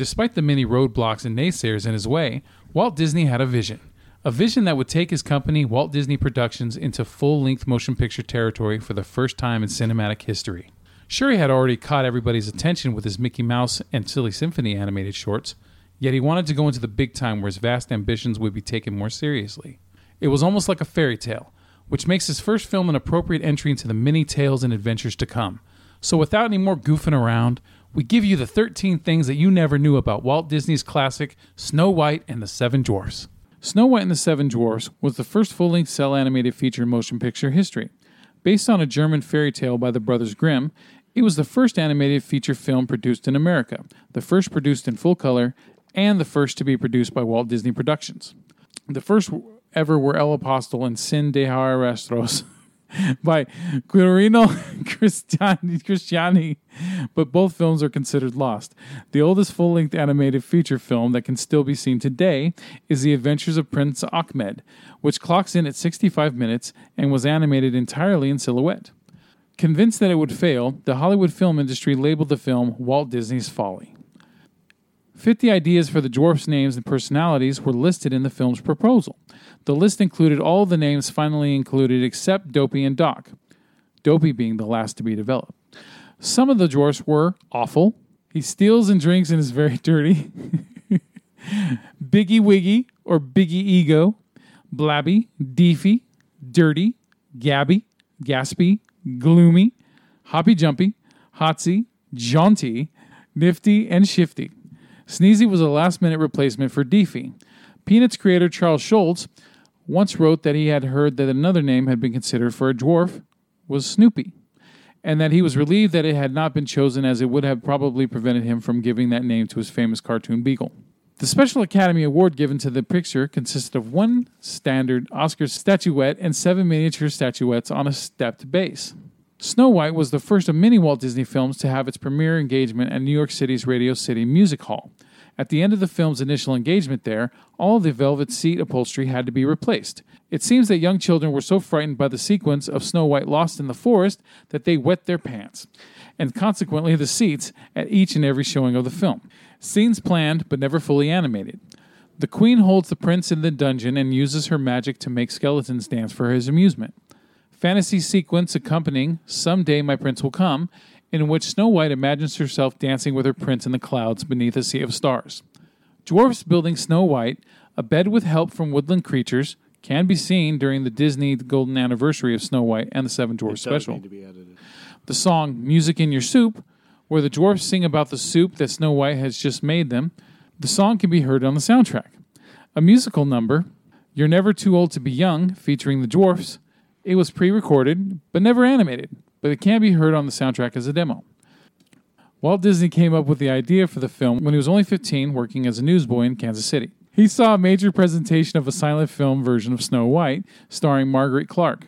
Despite the many roadblocks and naysayers in his way, Walt Disney had a vision. A vision that would take his company, Walt Disney Productions, into full length motion picture territory for the first time in cinematic history. Sure, he had already caught everybody's attention with his Mickey Mouse and Silly Symphony animated shorts, yet he wanted to go into the big time where his vast ambitions would be taken more seriously. It was almost like a fairy tale, which makes his first film an appropriate entry into the many tales and adventures to come. So, without any more goofing around, we give you the 13 things that you never knew about Walt Disney's classic Snow White and the Seven Dwarfs. Snow White and the Seven Dwarfs was the first full length cel animated feature in motion picture history. Based on a German fairy tale by the Brothers Grimm, it was the first animated feature film produced in America, the first produced in full color, and the first to be produced by Walt Disney Productions. The first ever were El Apostol and Sin de Arrastros by Quirino Cristiani, but both films are considered lost. The oldest full length animated feature film that can still be seen today is The Adventures of Prince Ahmed, which clocks in at 65 minutes and was animated entirely in silhouette. Convinced that it would fail, the Hollywood film industry labeled the film Walt Disney's Folly. 50 ideas for the dwarfs' names and personalities were listed in the film's proposal. The list included all the names finally included except Dopey and Doc, Dopey being the last to be developed. Some of the dwarfs were awful. He steals and drinks and is very dirty. Biggie Wiggy or Biggie Ego, Blabby, Deefy, Dirty, Gabby, Gaspy, Gloomy, Hoppy Jumpy, Hotsy, Jaunty, Nifty, and Shifty. Sneezy was a last minute replacement for Deefy. Peanuts creator Charles Schulz once wrote that he had heard that another name had been considered for a dwarf was Snoopy, and that he was relieved that it had not been chosen as it would have probably prevented him from giving that name to his famous cartoon beagle. The Special Academy Award given to the picture consisted of one standard Oscar statuette and seven miniature statuettes on a stepped base. Snow White was the first of many Walt Disney films to have its premiere engagement at New York City's Radio City Music Hall. At the end of the film's initial engagement there, all the velvet seat upholstery had to be replaced. It seems that young children were so frightened by the sequence of Snow White lost in the forest that they wet their pants, and consequently the seats at each and every showing of the film. Scenes planned but never fully animated. The queen holds the prince in the dungeon and uses her magic to make skeletons dance for his amusement fantasy sequence accompanying Someday My Prince Will Come, in which Snow White imagines herself dancing with her prince in the clouds beneath a sea of stars. Dwarfs building Snow White, a bed with help from woodland creatures, can be seen during the Disney Golden Anniversary of Snow White and the Seven Dwarfs special. The song Music in Your Soup, where the dwarfs sing about the soup that Snow White has just made them, the song can be heard on the soundtrack. A musical number, You're Never Too Old to Be Young, featuring the dwarfs, it was pre recorded, but never animated, but it can be heard on the soundtrack as a demo. Walt Disney came up with the idea for the film when he was only 15, working as a newsboy in Kansas City. He saw a major presentation of a silent film version of Snow White, starring Margaret Clark.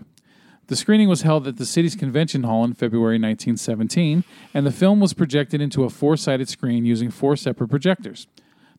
The screening was held at the city's convention hall in February 1917, and the film was projected into a four sided screen using four separate projectors.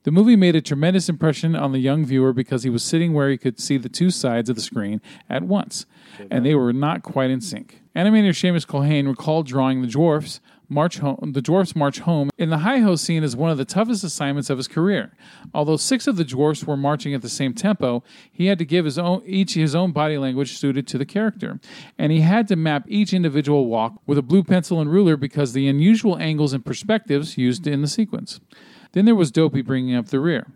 The movie made a tremendous impression on the young viewer because he was sitting where he could see the two sides of the screen at once, and they were not quite in sync. Animator Seamus Culhane recalled drawing the dwarfs march home. The dwarfs march home in the hi-ho scene as one of the toughest assignments of his career. Although six of the dwarfs were marching at the same tempo, he had to give his own each his own body language suited to the character, and he had to map each individual walk with a blue pencil and ruler because the unusual angles and perspectives used in the sequence. Then there was Dopey bringing up the rear,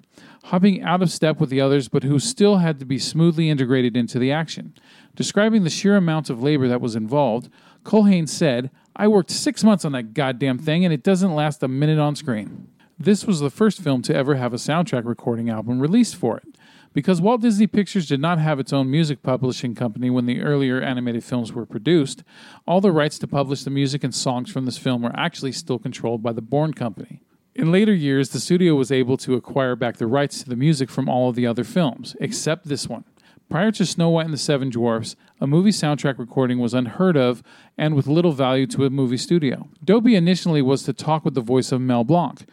hopping out of step with the others, but who still had to be smoothly integrated into the action. Describing the sheer amount of labor that was involved, Culhane said, I worked six months on that goddamn thing, and it doesn't last a minute on screen. This was the first film to ever have a soundtrack recording album released for it. Because Walt Disney Pictures did not have its own music publishing company when the earlier animated films were produced, all the rights to publish the music and songs from this film were actually still controlled by the Bourne Company. In later years, the studio was able to acquire back the rights to the music from all of the other films, except this one. Prior to Snow White and the Seven Dwarfs, a movie soundtrack recording was unheard of and with little value to a movie studio. Dopey initially was to talk with the voice of Mel Blanc,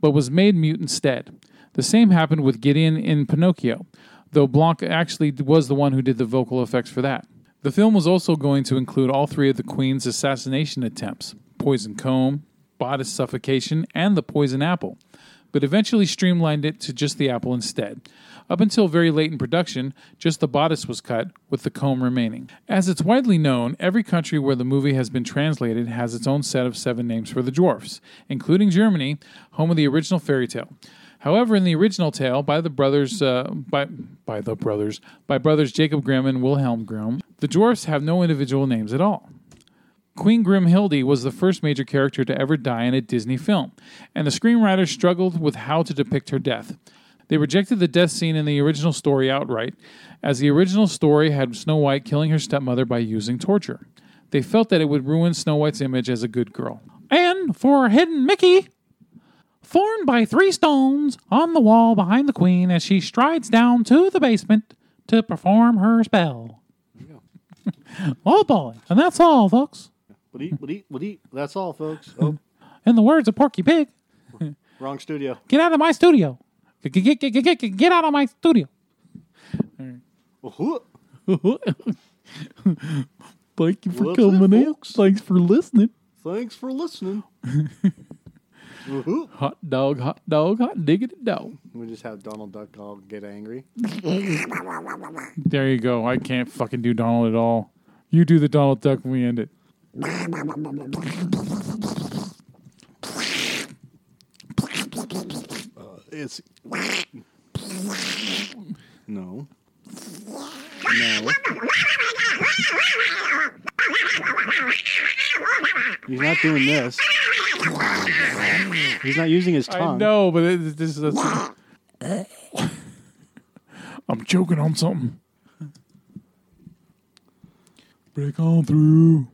but was made mute instead. The same happened with Gideon in Pinocchio, though Blanc actually was the one who did the vocal effects for that. The film was also going to include all three of the Queen's assassination attempts Poison Comb, bodice suffocation, and the poison apple. but eventually streamlined it to just the apple instead. Up until very late in production, just the bodice was cut, with the comb remaining. As it's widely known, every country where the movie has been translated has its own set of seven names for the dwarfs, including Germany, home of the original fairy tale. However, in the original tale by the brothers, uh, by by the brothers, by brothers Jacob Grimm and Wilhelm Grimm, the dwarfs have no individual names at all. Queen Grimhilde was the first major character to ever die in a Disney film, and the screenwriters struggled with how to depict her death. They rejected the death scene in the original story outright, as the original story had Snow White killing her stepmother by using torture. They felt that it would ruin Snow White's image as a good girl. And for Hidden Mickey, formed by three stones on the wall behind the queen as she strides down to the basement to perform her spell. oh boy, and that's all, folks. What eat, what eat, what eat. That's all, folks. Oh, In the words of Porky Pig, wrong studio. get out of my studio. Get, get, get, get, get, get out of my studio. Thank you for What's it, coming in. folks? Thanks for listening. Thanks for listening. Hot dog, hot dog, hot diggity dog. We just have Donald Duck all get angry. There you go. I can't fucking do Donald at all. You do the Donald Duck when we end it. Uh, it's no, no. He's not doing this. He's not using his I tongue. know, but it, this is. I'm choking on something. Break on through.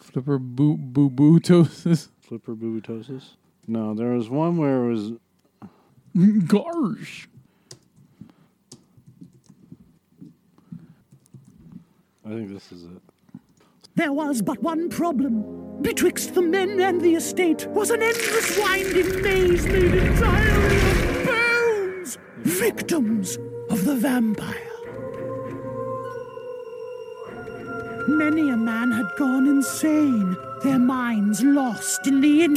Flipper boo boo boo toasts. Flipper boobotosis. No, there was one where it was Gosh. I think this is it. There was but one problem. Betwixt the men and the estate was an endless winding maze made entirely of bones, victims of the vampire. Many a man had gone insane, their minds lost in the in-